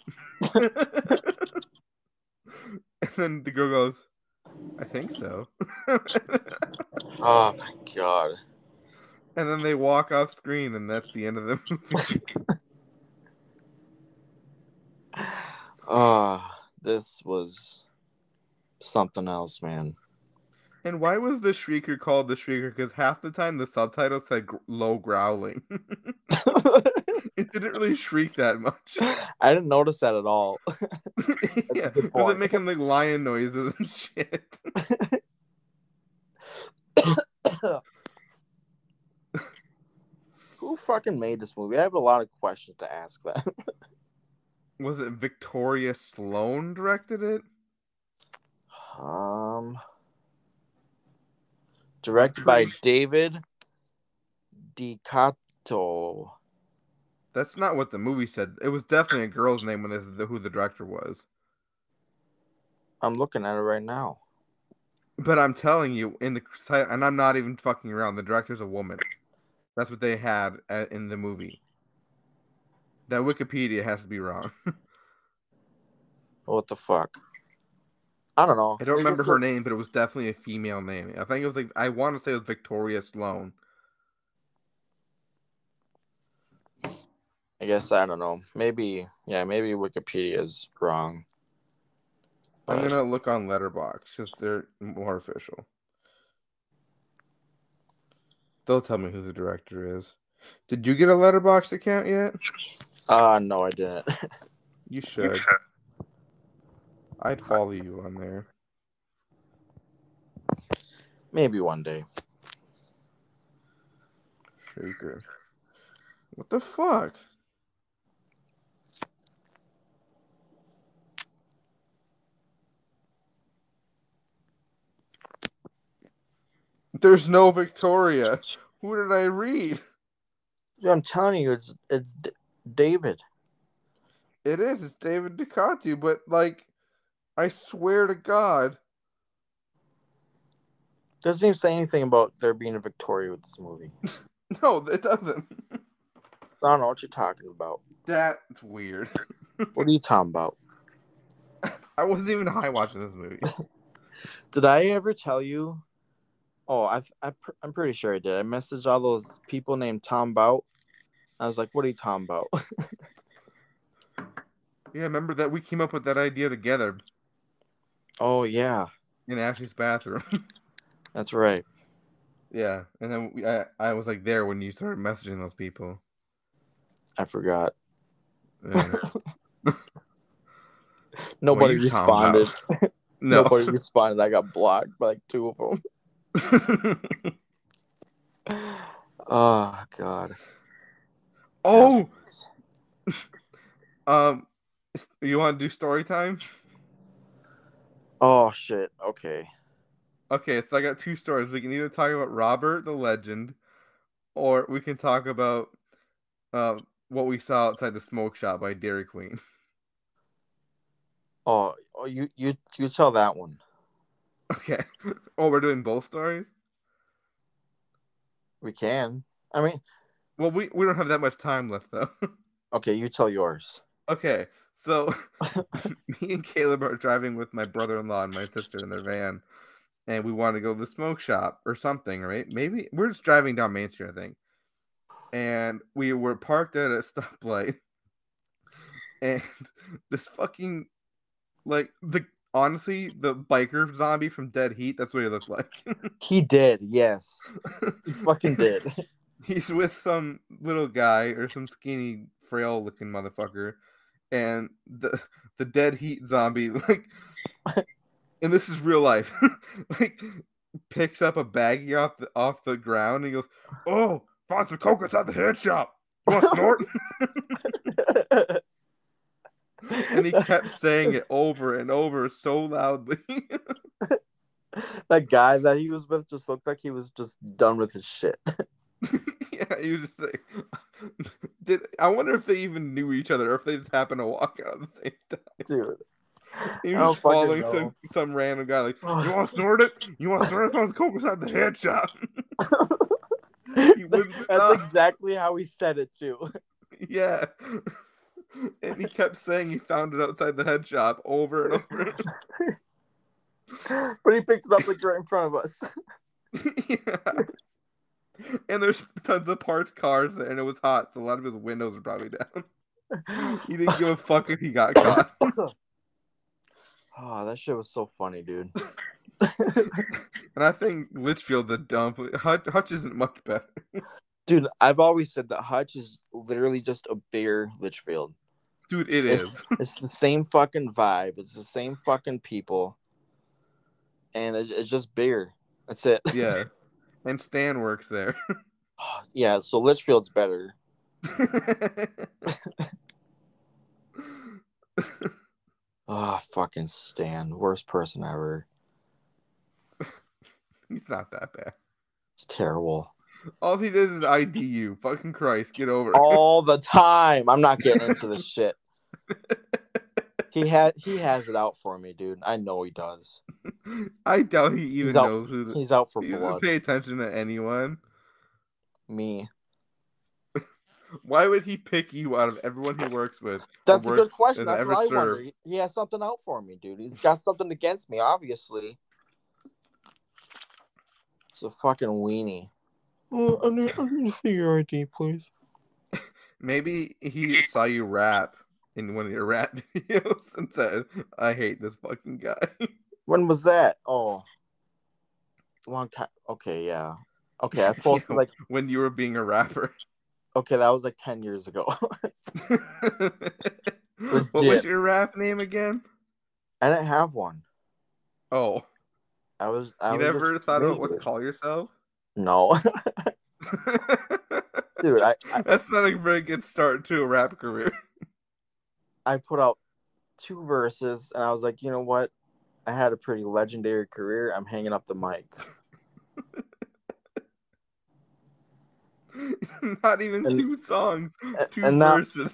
Speaker 1: and then the girl goes, I think so.
Speaker 2: Oh, my God.
Speaker 1: and then they walk off screen, and that's the end of the movie.
Speaker 2: Oh, this was something else, man.
Speaker 1: and why was the Shrieker called the Shrieker? Because half the time the subtitle said gr- low growling. it didn't really shriek that much.
Speaker 2: I didn't notice that at all.
Speaker 1: yeah, was it making like lion noises and shit?
Speaker 2: Who fucking made this movie? I have a lot of questions to ask that.
Speaker 1: Was it Victoria Sloan directed it?
Speaker 2: Um, Directed by David DeCoteau.
Speaker 1: That's not what the movie said. It was definitely a girl's name when this is who the director was.
Speaker 2: I'm looking at it right now.
Speaker 1: But I'm telling you, in the and I'm not even fucking around. The director's a woman. That's what they had in the movie. That Wikipedia has to be wrong.
Speaker 2: What the fuck? I don't know.
Speaker 1: I don't remember her name, but it was definitely a female name. I think it was like I want to say it was Victoria Sloan.
Speaker 2: I guess I don't know. Maybe yeah, maybe Wikipedia is wrong.
Speaker 1: I'm gonna look on Letterboxd because they're more official. They'll tell me who the director is. Did you get a Letterboxd account yet?
Speaker 2: Uh no, I didn't.
Speaker 1: You should. I'd follow you on there.
Speaker 2: maybe one day.
Speaker 1: Shaker. What the fuck? There's no Victoria. Who did I read?
Speaker 2: Dude, I'm telling you, it's it's D- David.
Speaker 1: It is. It's David DeCoteau, but like, I swear to God,
Speaker 2: Doesn't even say anything about there being a Victoria with this movie.
Speaker 1: no, it doesn't.
Speaker 2: I don't know what you're talking about.
Speaker 1: That's weird.
Speaker 2: What are you talking about?
Speaker 1: I wasn't even high watching this movie.
Speaker 2: Did I ever tell you? Oh, I, I I'm pretty sure I did. I messaged all those people named Tom Bout. I was like, "What are you talking about?"
Speaker 1: Yeah, remember that we came up with that idea together
Speaker 2: oh yeah,
Speaker 1: in Ashley's bathroom.
Speaker 2: that's right.
Speaker 1: yeah, and then we, I, I was like there when you started messaging those people.
Speaker 2: I forgot.
Speaker 1: Yeah.
Speaker 2: Nobody responded.
Speaker 1: no.
Speaker 2: Nobody responded. I got blocked by like two of them. Oh God.
Speaker 1: Oh, um, you want to do story time?
Speaker 2: Oh shit. Okay.
Speaker 1: Okay, so I got two stories. We can either talk about Robert the Legend, or we can talk about uh, what we saw outside the smoke shop by Dairy Queen.
Speaker 2: Oh, oh you you you tell that one.
Speaker 1: Okay. Oh, we're doing both stories?
Speaker 2: We can. I mean,
Speaker 1: Well, we, we don't have that much time left, though.
Speaker 2: okay, you tell yours.
Speaker 1: okay, so me and Caleb are driving with my brother in law and my sister in their van, and we want to go to the smoke shop or something, right? Maybe we're just driving down Main Street, I think. And we were parked at a stoplight, and this fucking, like, the honestly, the biker zombie from Dead Heat, that's what he looked like.
Speaker 2: He did. Yes. He fucking did.
Speaker 1: He's with some little guy or some skinny, frail looking motherfucker, and the the dead heat zombie like, and this is real life, like picks up a baggie off the off the ground and goes, "Oh, found some coke outside the head shop. You snort?" and he kept saying it over and over so loudly.
Speaker 2: that guy that he was with just looked like he was just done with his shit.
Speaker 1: yeah, he was just like, did I wonder if they even knew each other or if they just happened to walk out at the same time.
Speaker 2: Dude.
Speaker 1: He was following some some random guy like, you want to snort it? You want to snort it? I found coke inside the head shop.
Speaker 2: That's
Speaker 1: stop.
Speaker 2: exactly how he said it too.
Speaker 1: yeah. And he kept saying he found it outside the head shop over and over.
Speaker 2: but he picked it up like right in front of us.
Speaker 1: yeah. And there's tons of parked cars and it was hot, so a lot of his windows were probably down. He didn't give a fuck if he got caught.
Speaker 2: Oh, that shit was so funny, dude.
Speaker 1: And I think Litchfield the dump. Hutch, Hutch isn't much better.
Speaker 2: Dude, I've always said that Hutch is literally just a bigger Litchfield.
Speaker 1: Dude, it
Speaker 2: It's,
Speaker 1: is.
Speaker 2: it's the same fucking vibe. It's the same fucking people. And it's, it's just bigger. That's it.
Speaker 1: Yeah. And Stan works there.
Speaker 2: yeah, so Litchfield's better. Oh, fucking Stan. Worst person ever.
Speaker 1: He's not that bad.
Speaker 2: It's terrible.
Speaker 1: All he did is ID you. Fucking Christ, get over it.
Speaker 2: All the time. I'm not getting into this shit. He had he has it out for me, dude. I know he does.
Speaker 1: I doubt he even
Speaker 2: He's out,
Speaker 1: knows who the,
Speaker 2: he's out for
Speaker 1: he doesn't
Speaker 2: blood.
Speaker 1: pay attention to anyone.
Speaker 2: Me.
Speaker 1: Why would he pick you out of everyone he works with? or
Speaker 2: That's a good question. That's
Speaker 1: ever
Speaker 2: what I wonder.
Speaker 1: served?
Speaker 2: He, he has something out for me, dude. He's got something against me, obviously. It's a fucking weenie. Oh, I need, I need to see your ID, please.
Speaker 1: Maybe he saw you rap in one of your rap videos and said, "I hate this fucking guy."
Speaker 2: When was that? Oh, long time. Okay, yeah. Okay, I
Speaker 1: You know,
Speaker 2: like
Speaker 1: when you were being a rapper.
Speaker 2: okay, that was like ten years ago.
Speaker 1: what was your rap name again?
Speaker 2: I didn't have one.
Speaker 1: Oh,
Speaker 2: I was. I
Speaker 1: you
Speaker 2: was
Speaker 1: never thought about what to call yourself?
Speaker 2: No, dude. I, I
Speaker 1: That's not a very good start to a rap career.
Speaker 2: I put out two verses, and I was like, you know what? I had a pretty legendary career. I'm hanging up the mic.
Speaker 1: not even
Speaker 2: And-
Speaker 1: two songs, two
Speaker 2: and now-
Speaker 1: verses.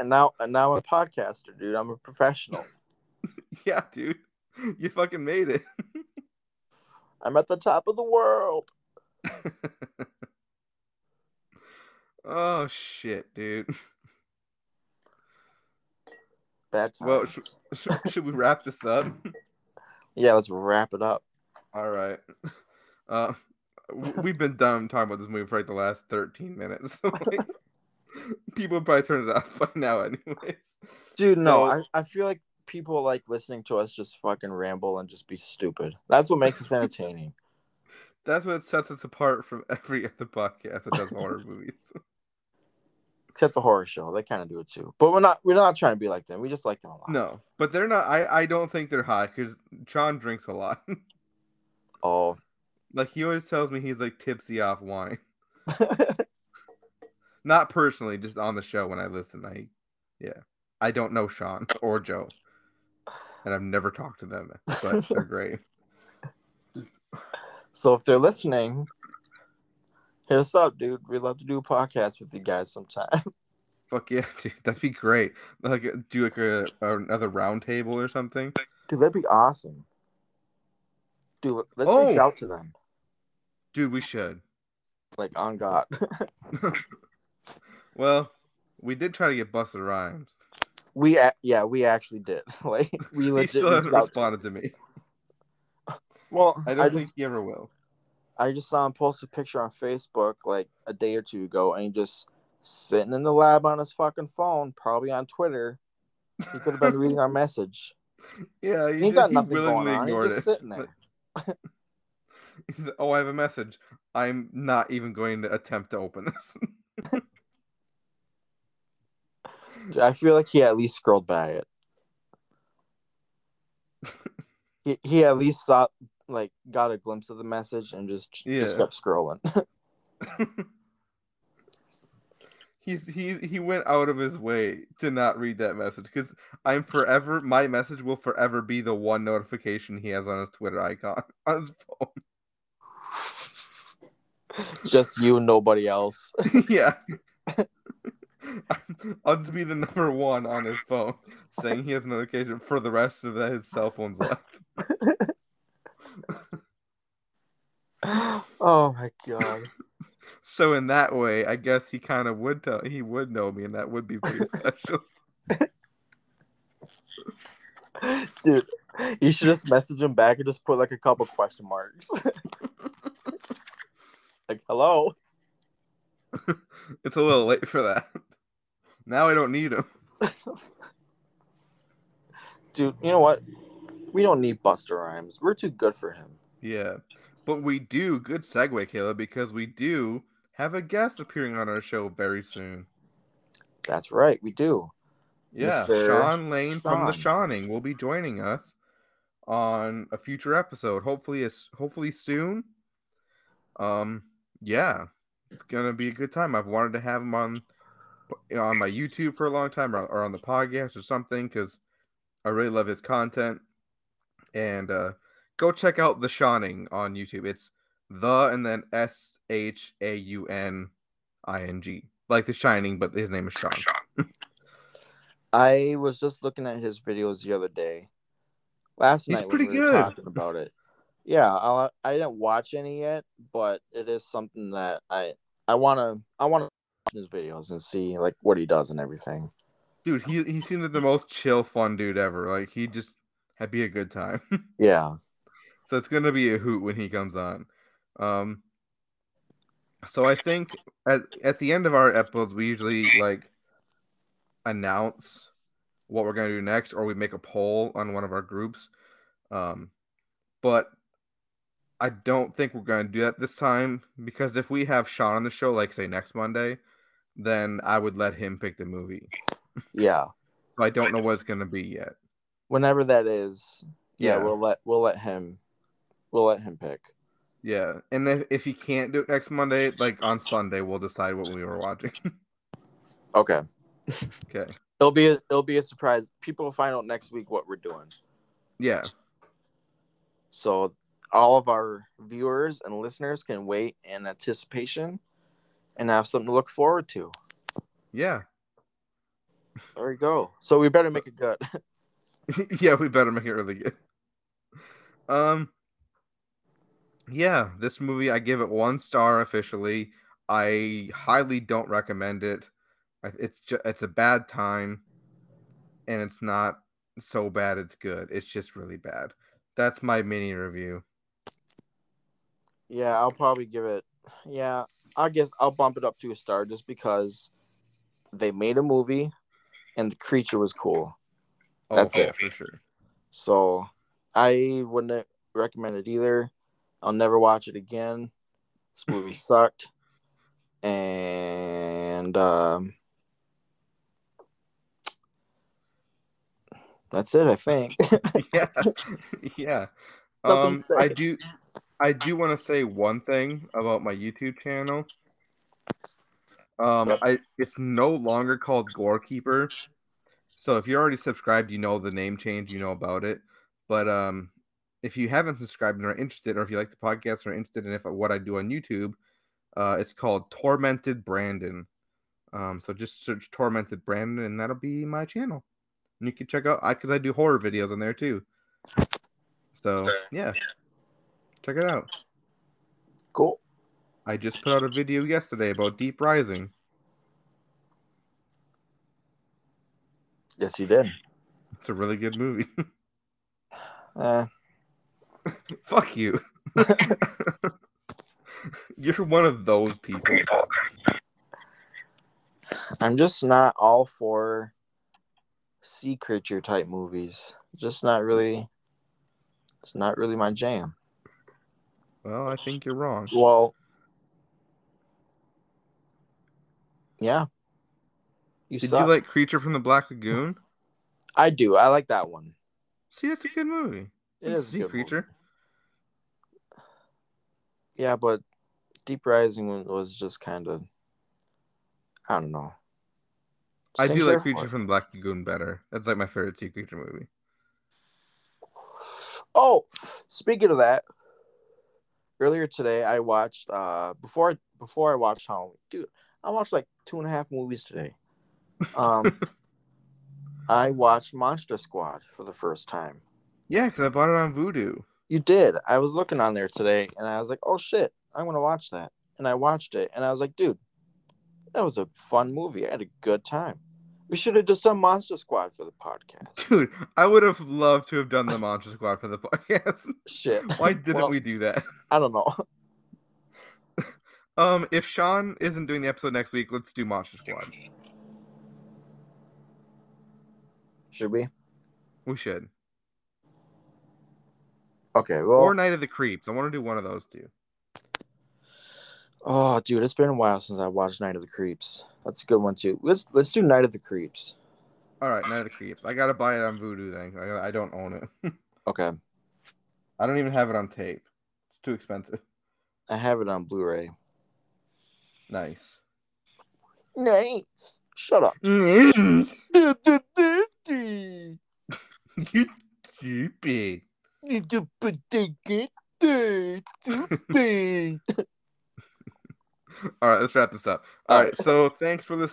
Speaker 2: And now, and now I'm a podcaster, dude. I'm a professional.
Speaker 1: Yeah, dude, you fucking made it.
Speaker 2: I'm at the top of the world.
Speaker 1: oh shit, dude.
Speaker 2: Bad times.
Speaker 1: Well, sh- sh- should we wrap this up?
Speaker 2: yeah, let's wrap it up.
Speaker 1: All right. Uh, we've been done talking about this movie for like the last 13 minutes. Like, People probably turn it off by now, anyways.
Speaker 2: Dude, no, I, I feel like people like listening to us just fucking ramble and just be stupid. That's what makes us entertaining.
Speaker 1: That's what sets us apart from every other podcast that does horror movies.
Speaker 2: Except the horror show. They kind of do it too. But we're not we're not trying to be like them. We just like them a lot.
Speaker 1: No, but they're not. I, I don't think they're high because John drinks a lot.
Speaker 2: Oh.
Speaker 1: like he always tells me he's like tipsy off wine. Not personally, just on the show when I listen. I, yeah, I don't know Sean or Joe, and I've never talked to them, but they're great.
Speaker 2: so if they're listening, hit us up, dude. We'd love to do a podcast with you guys sometime.
Speaker 1: Fuck yeah, dude, that'd be great. Like uh, do like a, another round table or something.
Speaker 2: Dude, that'd be awesome. Dude, let- let's reach
Speaker 1: Oh.
Speaker 2: out to them.
Speaker 1: Dude, we should.
Speaker 2: Like on God.
Speaker 1: Well, we did try to get Busta Rhymes.
Speaker 2: we a- yeah, we actually did. like we legit
Speaker 1: He
Speaker 2: still
Speaker 1: hasn't responded to me.
Speaker 2: Well,
Speaker 1: I
Speaker 2: I,
Speaker 1: don't
Speaker 2: just
Speaker 1: think he ever will.
Speaker 2: I just saw him post a picture on Facebook like a day or two ago, and he just sitting in the lab on his fucking phone, probably on Twitter. He could have been reading our message.
Speaker 1: Yeah,
Speaker 2: He
Speaker 1: he,
Speaker 2: got
Speaker 1: he
Speaker 2: nothing going on. He's just
Speaker 1: it.
Speaker 2: sitting there.
Speaker 1: He says, "Oh, I have a message. I'm not even going to attempt to open this."
Speaker 2: I feel like he at least scrolled by it. he he at least saw like got a glimpse of the message and just just kept scrolling.
Speaker 1: He's he he went out of his way to not read that message because I'm forever my message will forever be the one notification he has on his Twitter icon on his phone.
Speaker 2: just you, nobody else.
Speaker 1: yeah. I'll just be the number one on his phone saying he has a notification for the rest of his cell phone's life.
Speaker 2: Oh my god.
Speaker 1: So in that way, I guess he kind of would tell he would know me, and that would be pretty special.
Speaker 2: Dude, you should just message him back and just put like a couple question marks. like, hello?
Speaker 1: it's a little late for that. Now I don't need him.
Speaker 2: Dude, you know what? We don't need Busta Rhymes. We're too good for him.
Speaker 1: Yeah, but we do. Good segue, Caleb, because we do have a guest appearing on our show very soon.
Speaker 2: That's right, we do.
Speaker 1: Yeah,
Speaker 2: Mr.
Speaker 1: Sean Lane from the
Speaker 2: Sean.
Speaker 1: Shauning will be joining us on a future episode. Hopefully, hopefully soon. Um, yeah, it's gonna be a good time. I've wanted to have him on on my YouTube for a long time, or, or on the podcast or something, because I really love his content. And uh, go check out the Shauning on YouTube. It's the and then S H A U N I N G, like The Shining, but his name is Sean.
Speaker 2: I was just looking at his videos the other day. Last
Speaker 1: He's
Speaker 2: night
Speaker 1: pretty
Speaker 2: we were
Speaker 1: good.
Speaker 2: talking about it. Yeah, I I didn't watch any yet, but it is something that I I want to I want to watch his videos and see like what he does and everything.
Speaker 1: Dude, he he seemed like the most chill, fun dude ever. Like he just had be a good time.
Speaker 2: Yeah.
Speaker 1: So it's gonna be a hoot when he comes on. Um, so I think at at the end of our episodes, we usually like announce what we're gonna do next, or we make a poll on one of our groups. Um, but I don't think we're gonna do that this time because if we have Sean on the show, like say next Monday, then I would let him pick the movie.
Speaker 2: Yeah.
Speaker 1: So I don't know what it's gonna be yet.
Speaker 2: Whenever that is, yeah,
Speaker 1: Yeah.
Speaker 2: we'll let we'll let him we'll let him pick.
Speaker 1: Yeah, and if, if he can't do it next Monday, like on Sunday, we'll decide what we were watching.
Speaker 2: Okay.
Speaker 1: okay.
Speaker 2: It'll be a, it'll be a surprise. People will find out next week what we're doing.
Speaker 1: Yeah.
Speaker 2: So all of our viewers and listeners can wait in anticipation and have something to look forward to.
Speaker 1: Yeah.
Speaker 2: There we go. So we better make it good.
Speaker 1: yeah, we better make it really good. Um Yeah, this movie I give it 1 star officially. I highly don't recommend it. It's just it's a bad time and it's not so bad it's good. It's just really bad. That's my mini review.
Speaker 2: yeah, I'll probably give it. Yeah, I guess I'll bump it up to a star just because they made a movie and the creature was cool.
Speaker 1: Oh,
Speaker 2: That's
Speaker 1: yeah,
Speaker 2: it.
Speaker 1: for sure.
Speaker 2: So I wouldn't recommend it either. I'll never watch it again. This movie sucked. And um, that's it, I think.
Speaker 1: yeah, yeah. Um. I do, I do want to say one thing about my YouTube channel. Um, I it's no longer called Gorekeeper. So if you're already subscribed, you know the name change, you know about it. But um, if you haven't subscribed and are interested, or if you like the podcast and are interested in if what I do on YouTube, uh, it's called Tormented Brandon. Um, so just search Tormented Brandon, and that'll be my channel. And you can check out I because I do horror videos on there too. So yeah, check it out.
Speaker 2: cool.
Speaker 1: I just put out a video yesterday about Deep Rising.
Speaker 2: Yes, you did.
Speaker 1: It's a really good movie.
Speaker 2: Uh,
Speaker 1: Fuck you. You're one of those people.
Speaker 2: I'm just not all for sea creature type movies. Just not really. It's not really my jam.
Speaker 1: Well, I think you're wrong.
Speaker 2: Well, yeah. You
Speaker 1: Did
Speaker 2: suck.
Speaker 1: you like Creature from the Black Lagoon?
Speaker 2: I do. I like that one.
Speaker 1: See, that's a good movie.
Speaker 2: It
Speaker 1: It's
Speaker 2: is
Speaker 1: sea creature.
Speaker 2: movie. Yeah, but Deep Rising was- just kind of. I don't know.
Speaker 1: I do like Creature from the Black Lagoon better. That's like my favorite sea creature movie.
Speaker 2: Oh, speaking of that, earlier today I watched uh before before I watched Halloween, dude. I watched like two and a half movies today. Um, I watched Monster Squad for the first time.
Speaker 1: Yeah, because I bought it on Vudu.
Speaker 2: You did. I was looking on there today, and I was like, "Oh shit, I'm gonna watch that." And I watched it, and I was like, "Dude, that was a fun movie. I had a good time." We should have just done Monster Squad for the podcast.
Speaker 1: Dude, I would have loved to have done the Monster Squad for the podcast.
Speaker 2: Shit.
Speaker 1: Why didn't
Speaker 2: Well,
Speaker 1: we do that?
Speaker 2: I don't know.
Speaker 1: Um, if Sean isn't doing the episode next week, let's do Monster Squad.
Speaker 2: Should we?
Speaker 1: We should.
Speaker 2: Okay. Well,
Speaker 1: Or Night of the Creeps. I want to do one of those two.
Speaker 2: Oh, dude, it's been a while since I watched Night of the Creeps. That's a good one too. Let's let's do Night of the Creeps.
Speaker 1: All right, Night of the Creeps. I gotta buy it on Vudu then. I, I don't own it.
Speaker 2: Okay,
Speaker 1: I don't even have it on tape. It's too expensive.
Speaker 2: I have it on Blu-ray.
Speaker 1: Nice.
Speaker 2: Nice. Shut up.
Speaker 1: you Stupid.
Speaker 2: Tuesday, Tuesday.
Speaker 1: All right, let's wrap this up. All right, so thanks for listening.